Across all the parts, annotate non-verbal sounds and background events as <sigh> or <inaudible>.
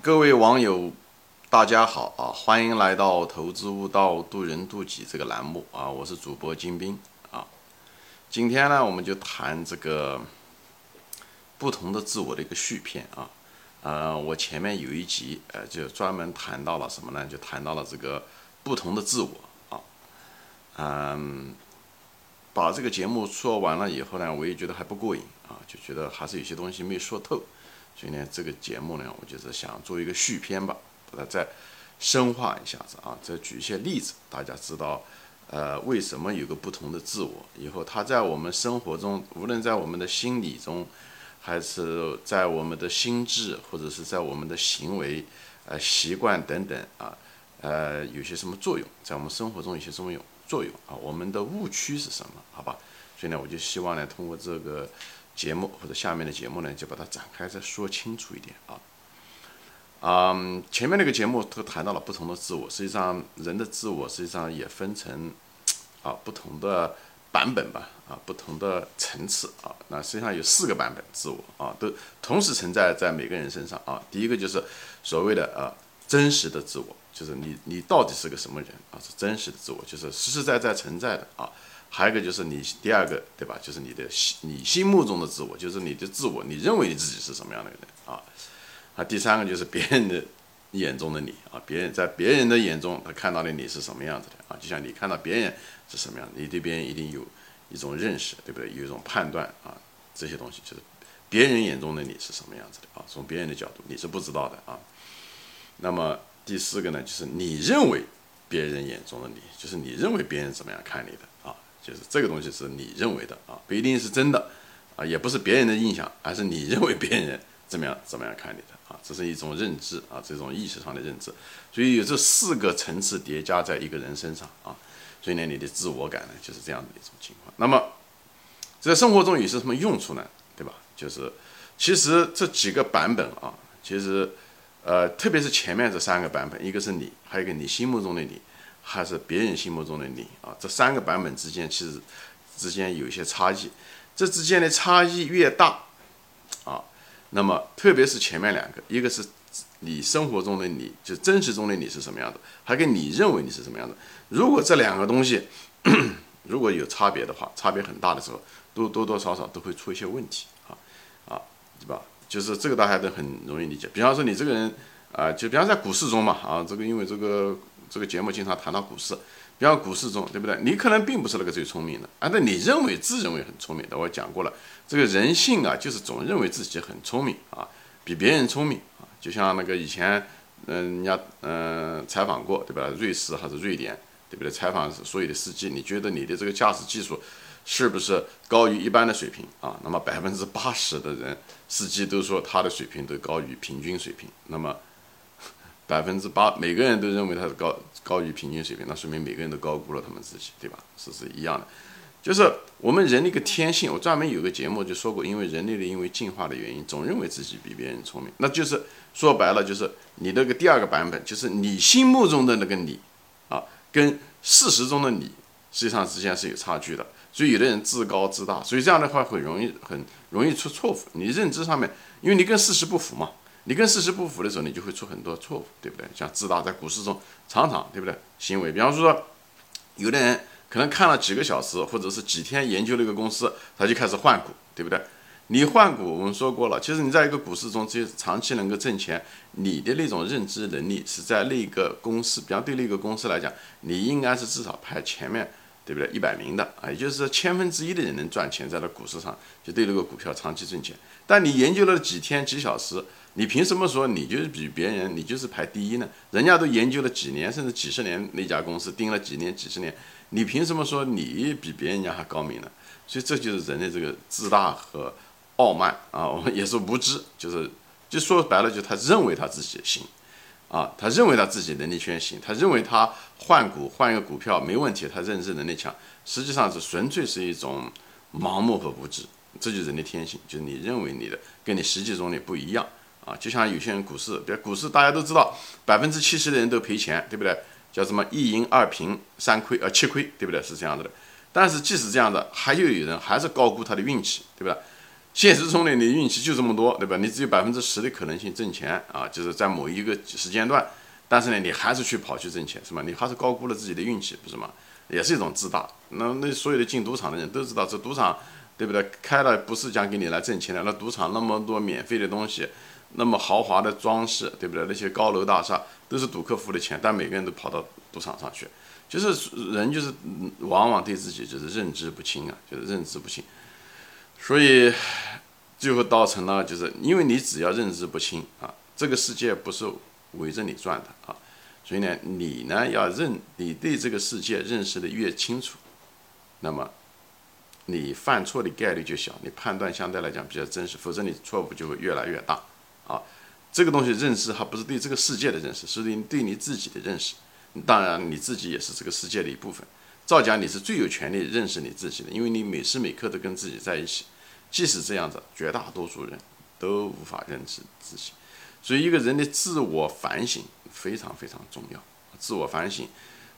各位网友，大家好啊！欢迎来到《投资悟道，渡人渡己》这个栏目啊！我是主播金兵啊。今天呢，我们就谈这个不同的自我的一个续篇啊。呃，我前面有一集呃，就专门谈到了什么呢？就谈到了这个不同的自我啊。嗯，把这个节目说完了以后呢，我也觉得还不过瘾啊，就觉得还是有些东西没说透。所以呢，这个节目呢，我就是想做一个续篇吧，把它再深化一下子啊，再举一些例子，大家知道，呃，为什么有个不同的自我？以后他在我们生活中，无论在我们的心理中，还是在我们的心智，或者是在我们的行为、呃习惯等等啊，呃，有些什么作用？在我们生活中有些什么用作用啊？我们的误区是什么？好吧？所以呢，我就希望呢，通过这个。节目或者下面的节目呢，就把它展开再说清楚一点啊。嗯，前面那个节目都谈到了不同的自我，实际上人的自我实际上也分成啊不同的版本吧，啊不同的层次啊。那实际上有四个版本自我啊，都同时存在在每个人身上啊。第一个就是所谓的啊真实的自我，就是你你到底是个什么人啊？是真实的自我，就是实实在在存在的啊。还有一个就是你第二个对吧？就是你的心，你心目中的自我，就是你的自我，你认为你自己是什么样的人啊？啊，第三个就是别人的眼中的你啊，别人在别人的眼中他看到的你是什么样子的啊？就像你看到别人是什么样，你对别人一定有一种认识，对不对？有一种判断啊，这些东西就是别人眼中的你是什么样子的啊？从别人的角度你是不知道的啊。那么第四个呢，就是你认为别人眼中的你，就是你认为别人怎么样看你的啊。就是这个东西是你认为的啊，不一定是真的啊，也不是别人的印象，而是你认为别人怎么样怎么样看你的啊，这是一种认知啊，这种意识上的认知。所以有这四个层次叠加在一个人身上啊，所以呢，你的自我感呢就是这样的一种情况。那么在生活中有些什么用处呢？对吧？就是其实这几个版本啊，其实呃，特别是前面这三个版本，一个是你，还有一个你心目中的你。还是别人心目中的你啊，这三个版本之间其实之间有一些差异，这之间的差异越大啊，那么特别是前面两个，一个是你生活中的你，就真实中的你是什么样的，还跟你认为你是什么样的。如果这两个东西 <coughs> 如果有差别的话，差别很大的时候，都多多少少都会出一些问题啊啊，对吧？就是这个大家都很容易理解。比方说你这个人啊，就比方在股市中嘛啊，这个因为这个。这个节目经常谈到股市，比方股市中，对不对？你可能并不是那个最聪明的，啊，但你认为自认为很聪明的。我讲过了，这个人性啊，就是总认为自己很聪明啊，比别人聪明啊。就像那个以前，嗯，人家嗯采访过，对吧？瑞士还是瑞典，对不对？采访所有的司机，你觉得你的这个驾驶技术是不是高于一般的水平啊？那么百分之八十的人，司机都说他的水平都高于平均水平。那么百分之八，每个人都认为他是高高于平均水平，那说明每个人都高估了他们自己，对吧？是是一样的，就是我们人的一个天性。我专门有个节目就说过，因为人类的因为进化的原因，总认为自己比别人聪明，那就是说白了，就是你那个第二个版本，就是你心目中的那个你，啊，跟事实中的你实际上之间是有差距的。所以有的人自高自大，所以这样的话很容易很容易出错误。你认知上面，因为你跟事实不符嘛。你跟事实不符的时候，你就会出很多错误，对不对？像自大在股市中常常，对不对？行为，比方说，有的人可能看了几个小时，或者是几天研究了一个公司，他就开始换股，对不对？你换股，我们说过了，其实你在一个股市中，只有长期能够挣钱，你的那种认知能力是在那个公司，比方对那个公司来讲，你应该是至少排前面，对不对？一百名的啊，也就是说千分之一的人能赚钱，在那股市上就对那个股票长期挣钱。但你研究了几天几小时。你凭什么说你就是比别人，你就是排第一呢？人家都研究了几年，甚至几十年，那家公司盯了几年、几十年，你凭什么说你比别人家还高明呢？所以这就是人的这个自大和傲慢啊，我们也是无知，就是就说白了，就他认为他自己行，啊，他认为他自己能力圈行，他认为他换股换一个股票没问题，他认知能力强，实际上是纯粹是一种盲目和无知，这就是人的天性，就是你认为你的跟你实际中的不一样。啊，就像有些人股市，比如股市，大家都知道，百分之七十的人都赔钱，对不对？叫什么一赢二平三亏，呃七亏，对不对？是这样子的。但是即使这样的，还有有人还是高估他的运气，对不对？现实中呢，你运气就这么多，对吧？你只有百分之十的可能性挣钱啊，就是在某一个时间段，但是呢，你还是去跑去挣钱，是吧？你还是高估了自己的运气，不是吗？也是一种自大。那那所有的进赌场的人都知道，这赌场，对不对？开了不是讲给你来挣钱的，那赌场那么多免费的东西，那么豪华的装饰，对不对？那些高楼大厦都是赌客付的钱，但每个人都跑到赌场上去。就是人，就是往往对自己就是认知不清啊，就是认知不清，所以最后造成了，就是因为你只要认知不清啊，这个世界不是围着你转的啊，所以呢，你呢要认，你对这个世界认识的越清楚，那么你犯错的概率就小，你判断相对来讲比较真实，否则你错误就会越来越大啊。这个东西认识还不是对这个世界的认识，是对对你自己的认识。当然，你自己也是这个世界的一部分。造假，你是最有权利认识你自己的，因为你每时每刻都跟自己在一起。即使这样子，绝大多数人都无法认知自己。所以，一个人的自我反省非常非常重要。自我反省，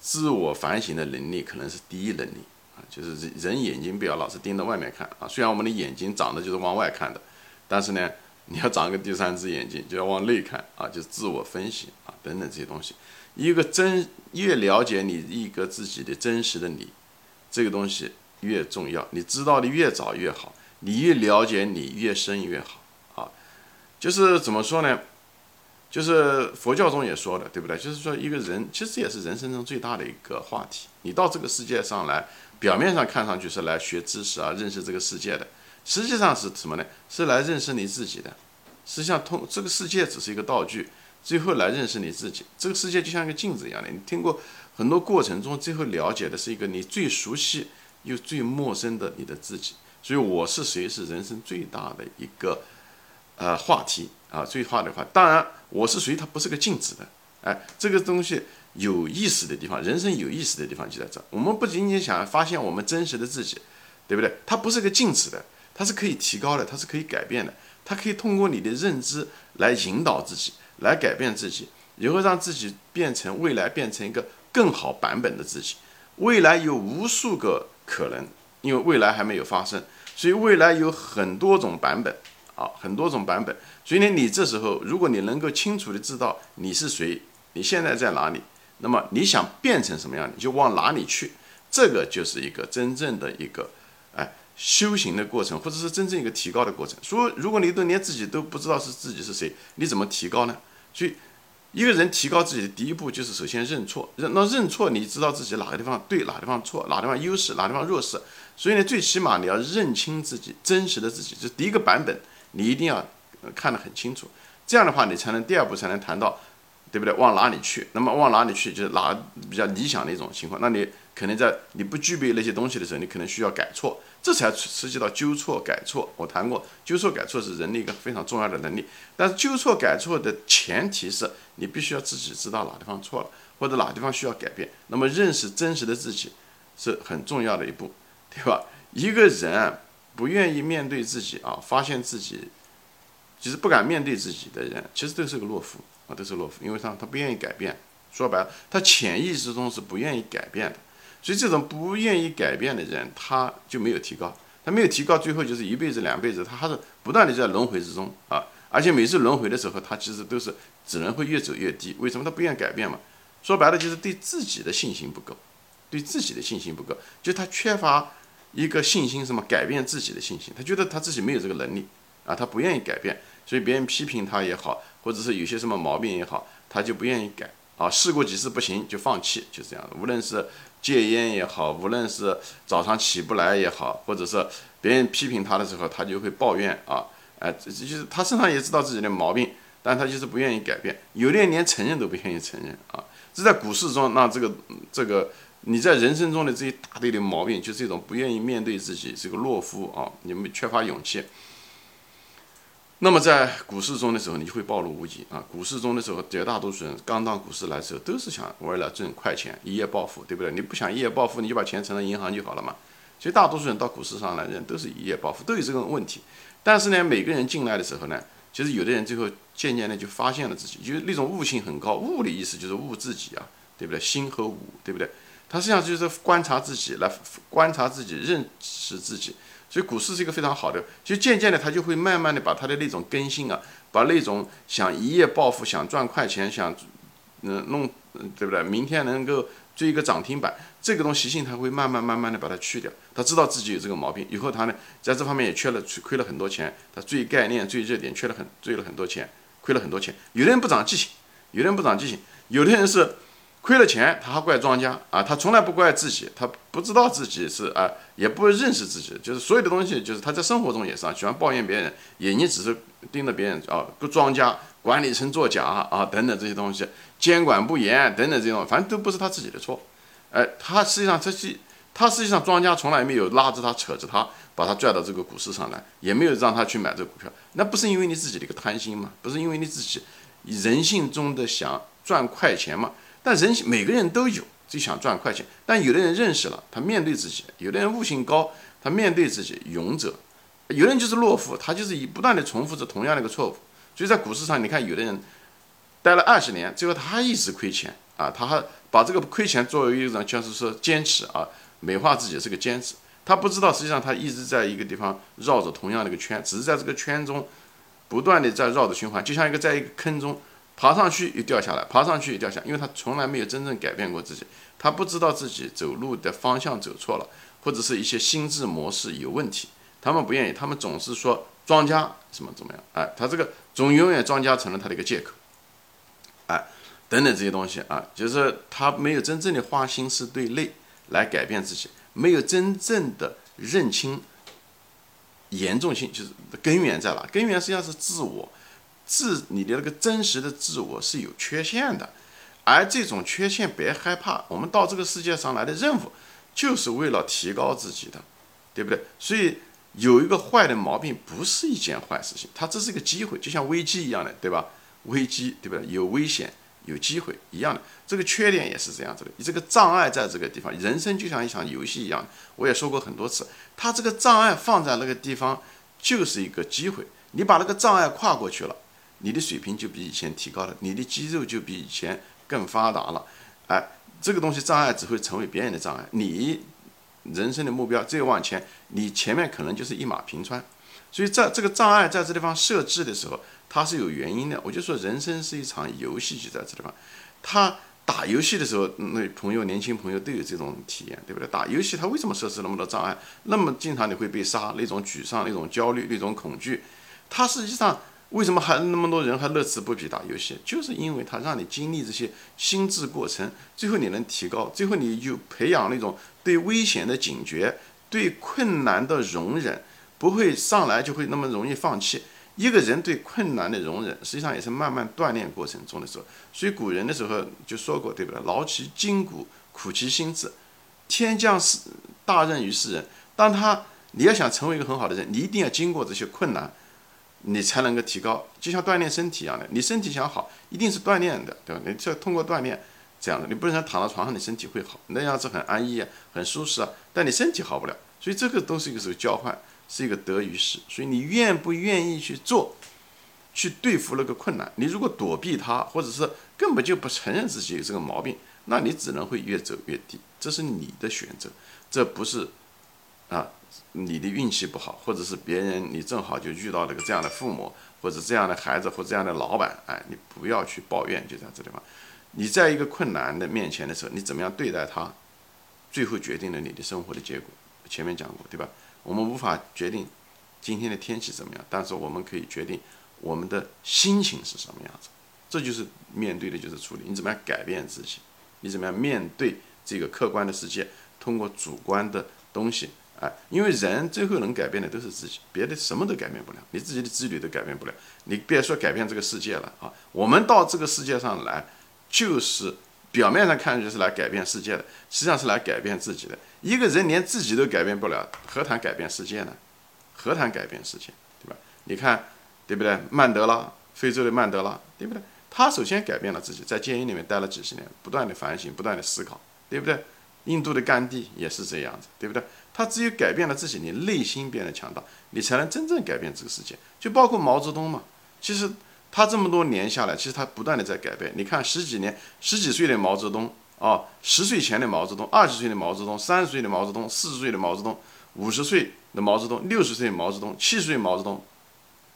自我反省的能力可能是第一能力啊，就是人人眼睛不要老是盯着外面看啊。虽然我们的眼睛长得就是往外看的，但是呢，你要长个第三只眼睛，就要往内看啊，就是自我分析啊等等这些东西。一个真越了解你一个自己的真实的你，这个东西越重要。你知道的越早越好，你越了解你越深越好啊。就是怎么说呢？就是佛教中也说的，对不对？就是说一个人其实也是人生中最大的一个话题。你到这个世界上来，表面上看上去是来学知识啊，认识这个世界的，实际上是什么呢？是来认识你自己的。实际上，通这个世界只是一个道具。最后来认识你自己，这个世界就像一个镜子一样的。你听过很多过程中，最后了解的是一个你最熟悉又最陌生的你的自己。所以我是谁是人生最大的一个呃话题啊，最大的话。当然，我是谁它不是个镜子的，哎，这个东西有意思的地方，人生有意思的地方就在这。我们不仅仅想要发现我们真实的自己，对不对？它不是个镜子的，它是可以提高的，它是可以改变的，它可以通过你的认知来引导自己。来改变自己，然后让自己变成未来变成一个更好版本的自己。未来有无数个可能，因为未来还没有发生，所以未来有很多种版本啊，很多种版本。所以呢，你这时候如果你能够清楚的知道你是谁，你现在在哪里，那么你想变成什么样，你就往哪里去。这个就是一个真正的一个哎修行的过程，或者是真正一个提高的过程。说如果你都连自己都不知道是自己是谁，你怎么提高呢？所以，一个人提高自己的第一步就是首先认错。认那认错，你知道自己哪个地方对，哪个地方错，哪个地方优势，哪个地方弱势。所以呢，最起码你要认清自己真实的自己，这第一个版本，你一定要看得很清楚。这样的话，你才能第二步才能谈到，对不对？往哪里去？那么往哪里去，就是哪比较理想的一种情况。那你可能在你不具备那些东西的时候，你可能需要改错。这才涉及到纠错改错。我谈过，纠错改错是人的一个非常重要的能力。但是纠错改错的前提是你必须要自己知道哪地方错了，或者哪地方需要改变。那么认识真实的自己是很重要的一步，对吧？一个人不愿意面对自己啊，发现自己其实不敢面对自己的人，其实都是个懦夫啊，都是懦夫，因为他他不愿意改变。说白了，他潜意识中是不愿意改变的。所以这种不愿意改变的人，他就没有提高，他没有提高，最后就是一辈子、两辈子，他还是不断的在轮回之中啊！而且每次轮回的时候，他其实都是只能会越走越低。为什么他不愿意改变嘛？说白了就是对自己的信心不够，对自己的信心不够，就他缺乏一个信心，什么改变自己的信心？他觉得他自己没有这个能力啊，他不愿意改变，所以别人批评他也好，或者是有些什么毛病也好，他就不愿意改啊，试过几次不行就放弃，就这样。无论是戒烟也好，无论是早上起不来也好，或者是别人批评他的时候，他就会抱怨啊，哎，这就是他身上也知道自己的毛病，但他就是不愿意改变，有的人连承认都不愿意承认啊。这在股市中，那这个这个你在人生中的这一大堆的毛病，就是一种不愿意面对自己，是个懦夫啊，你们缺乏勇气。那么在股市中的时候，你就会暴露无遗啊！股市中的时候，绝大多数人刚到股市来的时候，都是想为了挣快钱，一夜暴富，对不对？你不想一夜暴富，你就把钱存到银行就好了嘛。其实大多数人到股市上来，人都是一夜暴富，都有这个问题。但是呢，每个人进来的时候呢，其实有的人最后渐渐的就发现了自己，就是那种悟性很高。悟的意思就是悟自己啊，对不对？心和悟，对不对？他实际上就是观察自己，来观察自己，认识自己。所以股市是一个非常好的，就渐渐的他就会慢慢的把他的那种根性啊，把那种想一夜暴富、想赚快钱、想嗯弄对不对？明天能够追一个涨停板，这个东习性他会慢慢慢慢的把它去掉。他知道自己有这个毛病，以后他呢在这方面也缺了亏了很多钱。他追概念、追热点，缺了很追了很多钱，亏了很多钱。有的人不长记性，有的人不长记性，有的人是。亏了钱，他还怪庄家啊！他从来不怪自己，他不知道自己是啊，也不认识自己，就是所有的东西，就是他在生活中也是啊，喜欢抱怨别人，眼睛只是盯着别人啊，个庄家、管理层作假啊等等这些东西，监管不严等等这种，反正都不是他自己的错。哎，他实际上这些，他实际上庄家从来没有拉着他、扯着他，把他拽到这个股市上来，也没有让他去买这个股票。那不是因为你自己的一个贪心吗？不是因为你自己人性中的想赚快钱吗？但人每个人都有就想赚快钱，但有的人认识了，他面对自己；有的人悟性高，他面对自己勇者；有的人就是懦夫，他就是以不断的重复着同样的一个错误。所以在股市上，你看有的人待了二十年，最后他还一直亏钱啊，他还把这个亏钱作为一种就是说坚持啊，美化自己是个坚持。他不知道实际上他一直在一个地方绕着同样的一个圈，只是在这个圈中不断的在绕着循环，就像一个在一个坑中。爬上去又掉下来，爬上去又掉下，因为他从来没有真正改变过自己，他不知道自己走路的方向走错了，或者是一些心智模式有问题，他们不愿意，他们总是说庄家什么怎么样，哎，他这个总永远庄家成了他的一个借口，哎，等等这些东西啊，就是他没有真正的花心思对内来改变自己，没有真正的认清严重性，就是根源在哪？根源实际上是自我。自你的那个真实的自我是有缺陷的，而这种缺陷别害怕，我们到这个世界上来的任务就是为了提高自己的，对不对？所以有一个坏的毛病不是一件坏事情，它这是一个机会，就像危机一样的，对吧？危机对不对？有危险有机会一样的，这个缺点也是这样子的。你这个障碍在这个地方，人生就像一场游戏一样，我也说过很多次，它这个障碍放在那个地方就是一个机会，你把那个障碍跨过去了。你的水平就比以前提高了，你的肌肉就比以前更发达了，哎，这个东西障碍只会成为别人的障碍。你人生的目标再往前，你前面可能就是一马平川。所以在这个障碍在这地方设置的时候，它是有原因的。我就说人生是一场游戏，就在这地方。他打游戏的时候，那朋友年轻朋友都有这种体验，对不对？打游戏他为什么设置那么多障碍？那么经常你会被杀，那种沮丧、那种焦虑、那种恐惧，它实际上。为什么还那么多人还乐此不疲打游戏？就是因为他让你经历这些心智过程，最后你能提高，最后你就培养那种对危险的警觉，对困难的容忍，不会上来就会那么容易放弃。一个人对困难的容忍，实际上也是慢慢锻炼过程中的时候。所以古人的时候。就说过，对不对？劳其筋骨，苦其心志，天降世大任于斯人。当他你要想成为一个很好的人，你一定要经过这些困难。你才能够提高，就像锻炼身体一样的。你身体想好，一定是锻炼的，对吧？你这通过锻炼这样的，你不能躺在床上，你身体会好，那样子很安逸啊，很舒适啊。但你身体好不了，所以这个都是一个是交换，是一个得与失。所以你愿不愿意去做，去对付那个困难？你如果躲避它，或者是根本就不承认自己有这个毛病，那你只能会越走越低。这是你的选择，这不是啊。你的运气不好，或者是别人你正好就遇到了个这样的父母，或者这样的孩子，或这样的老板，哎，你不要去抱怨，就在这地方。你在一个困难的面前的时候，你怎么样对待他，最后决定了你的生活的结果。前面讲过，对吧？我们无法决定今天的天气怎么样，但是我们可以决定我们的心情是什么样子。这就是面对的，就是处理。你怎么样改变自己？你怎么样面对这个客观的世界？通过主观的东西。哎，因为人最后能改变的都是自己，别的什么都改变不了，你自己的子女都改变不了，你别说改变这个世界了啊！我们到这个世界上来，就是表面上看就是来改变世界的，实际上是来改变自己的。一个人连自己都改变不了，何谈改变世界呢？何谈改变世界，对吧？你看，对不对？曼德拉，非洲的曼德拉，对不对？他首先改变了自己，在监狱里面待了几十年，不断的反省，不断的思考，对不对？印度的甘地也是这样子，对不对？他只有改变了自己，你内心变得强大，你才能真正改变这个世界。就包括毛泽东嘛，其实他这么多年下来，其实他不断的在改变。你看十几年、十几岁的毛泽东啊，十岁前的毛泽东，二十岁的毛泽东，三十岁的毛泽东，四十岁的毛泽东，五十岁的毛泽东、六十岁的毛泽东、七十岁的毛泽东，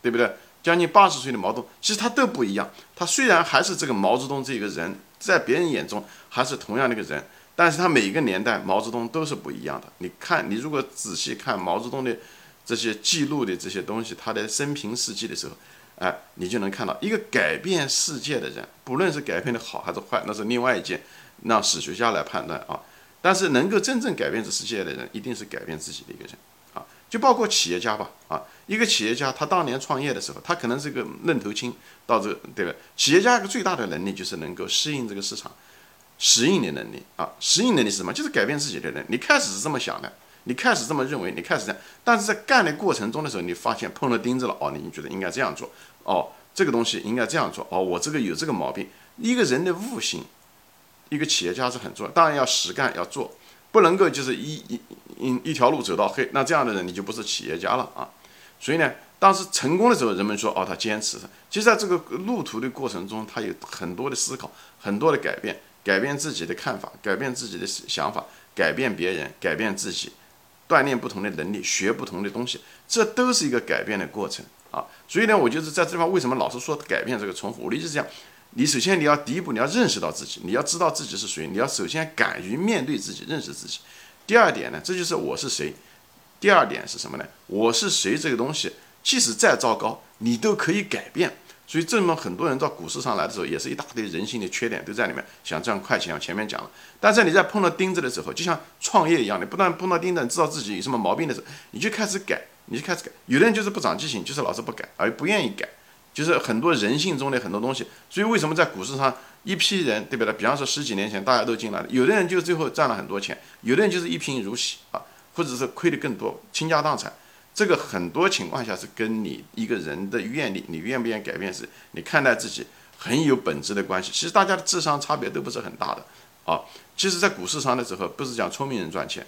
对不对？将近八十岁的毛泽东，其实他都不一样。他虽然还是这个毛泽东这个人，在别人眼中还是同样的一个人，但是他每一个年代毛泽东都是不一样的。你看，你如果仔细看毛泽东的这些记录的这些东西，他的生平事迹的时候，哎，你就能看到一个改变世界的人，不论是改变的好还是坏，那是另外一件，让史学家来判断啊。但是能够真正改变这世界的人，一定是改变自己的一个人啊。就包括企业家吧，啊，一个企业家他当年创业的时候，他可能是个愣头青，到这个对吧？企业家一个最大的能力就是能够适应这个市场，适应的能力啊，适应能力是什么？就是改变自己的人。你开始是这么想的，你开始这么认为，你开始这样，但是在干的过程中的时候，你发现碰了钉子了，哦，你觉得应该这样做，哦，这个东西应该这样做，哦，我这个有这个毛病。一个人的悟性，一个企业家是很重要，当然要实干要做。不能够就是一一一一条路走到黑，那这样的人你就不是企业家了啊。所以呢，当时成功的时候，人们说哦，他坚持。其实在这个路途的过程中，他有很多的思考，很多的改变，改变自己的看法，改变自己的想法，改变别人，改变自己，锻炼不同的能力，学不同的东西，这都是一个改变的过程啊。所以呢，我就是在这地方为什么老是说改变这个重复？我的意思是这样。你首先你要第一步，你要认识到自己，你要知道自己是谁，你要首先敢于面对自己，认识自己。第二点呢，这就是我是谁。第二点是什么呢？我是谁这个东西，即使再糟糕，你都可以改变。所以这么很多人到股市上来的时候，也是一大堆人性的缺点都在里面，想赚快钱。我前面讲了，但是你在碰到钉子的时候，就像创业一样，你不断碰到钉子，你知道自己有什么毛病的时候，你就开始改，你就开始改。有的人就是不长记性，就是老是不改，而不愿意改。就是很多人性中的很多东西，所以为什么在股市上一批人，对不对？比方说十几年前大家都进来了，有的人就最后赚了很多钱，有的人就是一贫如洗啊，或者是亏的更多，倾家荡产。这个很多情况下是跟你一个人的愿力，你愿不愿意改变，是你看待自己很有本质的关系。其实大家的智商差别都不是很大的啊。其实，在股市上的时候，不是讲聪明人赚钱。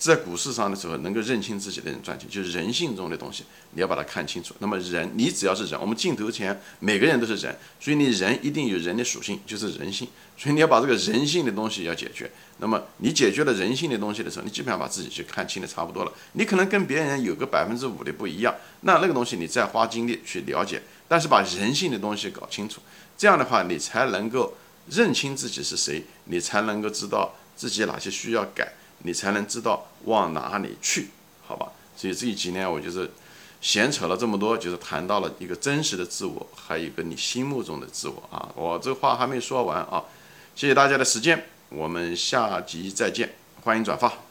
在股市上的时候，能够认清自己的人赚钱，就是人性中的东西，你要把它看清楚。那么人，你只要是人，我们镜头前每个人都是人，所以你人一定有人的属性，就是人性。所以你要把这个人性的东西要解决。那么你解决了人性的东西的时候，你基本上把自己去看清的差不多了。你可能跟别人有个百分之五的不一样，那那个东西你再花精力去了解，但是把人性的东西搞清楚，这样的话你才能够认清自己是谁，你才能够知道自己哪些需要改。你才能知道往哪里去，好吧？所以这几年我就是闲扯了这么多，就是谈到了一个真实的自我，还有一个你心目中的自我啊。我这话还没说完啊，谢谢大家的时间，我们下集再见，欢迎转发。